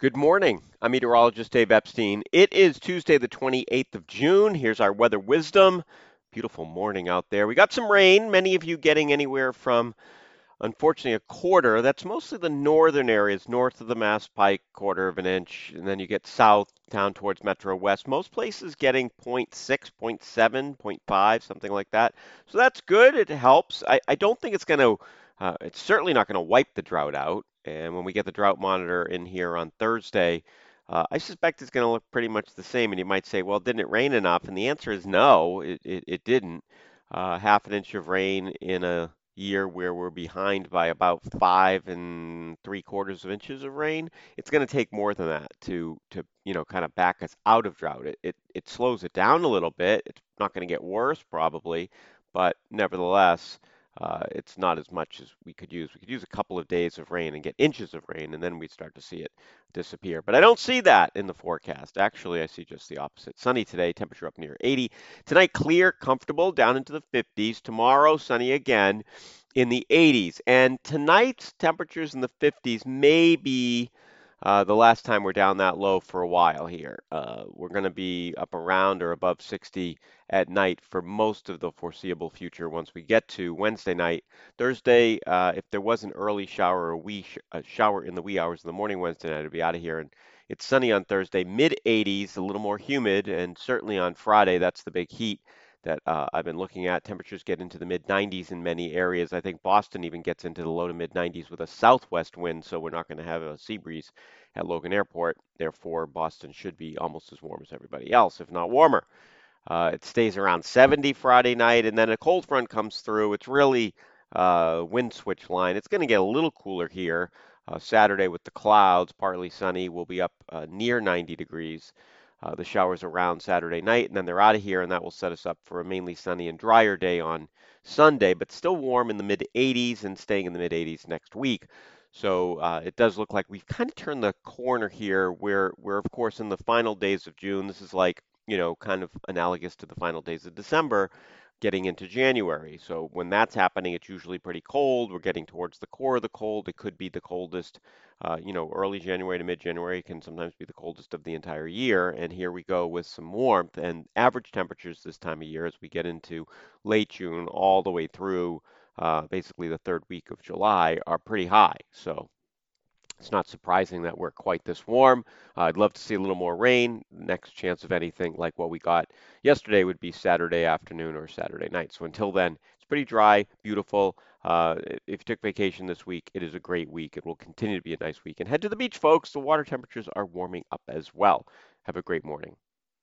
Good morning. I'm meteorologist Dave Epstein. It is Tuesday, the 28th of June. Here's our weather wisdom. Beautiful morning out there. We got some rain, many of you getting anywhere from, unfortunately, a quarter. That's mostly the northern areas, north of the Mass Pike, quarter of an inch. And then you get south down towards Metro West. Most places getting 0.6, 0.7, 0.5, something like that. So that's good. It helps. I, I don't think it's going to, uh, it's certainly not going to wipe the drought out. And when we get the drought monitor in here on Thursday, uh, I suspect it's going to look pretty much the same. And you might say, well, didn't it rain enough? And the answer is no, it, it, it didn't. Uh, half an inch of rain in a year where we're behind by about five and three quarters of inches of rain, it's going to take more than that to to you know kind of back us out of drought. It it, it slows it down a little bit. It's not going to get worse probably, but nevertheless. Uh, it's not as much as we could use. We could use a couple of days of rain and get inches of rain, and then we'd start to see it disappear. But I don't see that in the forecast. Actually, I see just the opposite. Sunny today, temperature up near 80. Tonight, clear, comfortable, down into the 50s. Tomorrow, sunny again in the 80s. And tonight's temperatures in the 50s may be uh, the last time we're down that low for a while here. Uh, we're going to be up around or above 60 at night for most of the foreseeable future once we get to Wednesday night. Thursday, uh, if there was an early shower or wee sh- a shower in the wee hours of the morning Wednesday night, it'd be out of here. And it's sunny on Thursday, mid 80s, a little more humid, and certainly on Friday, that's the big heat that uh, I've been looking at. Temperatures get into the mid 90s in many areas. I think Boston even gets into the low to mid 90s with a southwest wind, so we're not going to have a sea breeze at Logan Airport. Therefore, Boston should be almost as warm as everybody else, if not warmer. Uh, it stays around 70 Friday night, and then a cold front comes through. It's really uh, wind switch line. It's going to get a little cooler here. Uh, Saturday with the clouds, partly sunny, will be up uh, near 90 degrees. Uh, the showers around Saturday night, and then they're out of here, and that will set us up for a mainly sunny and drier day on Sunday, but still warm in the mid 80s and staying in the mid 80s next week. So uh, it does look like we've kind of turned the corner here, where we're of course in the final days of June. This is like you know kind of analogous to the final days of December getting into January. So when that's happening, it's usually pretty cold. We're getting towards the core of the cold. It could be the coldest, uh, you know, early January to mid-January can sometimes be the coldest of the entire year. And here we go with some warmth and average temperatures this time of year as we get into late June all the way through uh, basically the third week of July are pretty high. So it's not surprising that we're quite this warm. Uh, I'd love to see a little more rain. Next chance of anything like what we got yesterday would be Saturday afternoon or Saturday night. So until then, it's pretty dry, beautiful. Uh, if you took vacation this week, it is a great week. It will continue to be a nice week. And head to the beach, folks. The water temperatures are warming up as well. Have a great morning.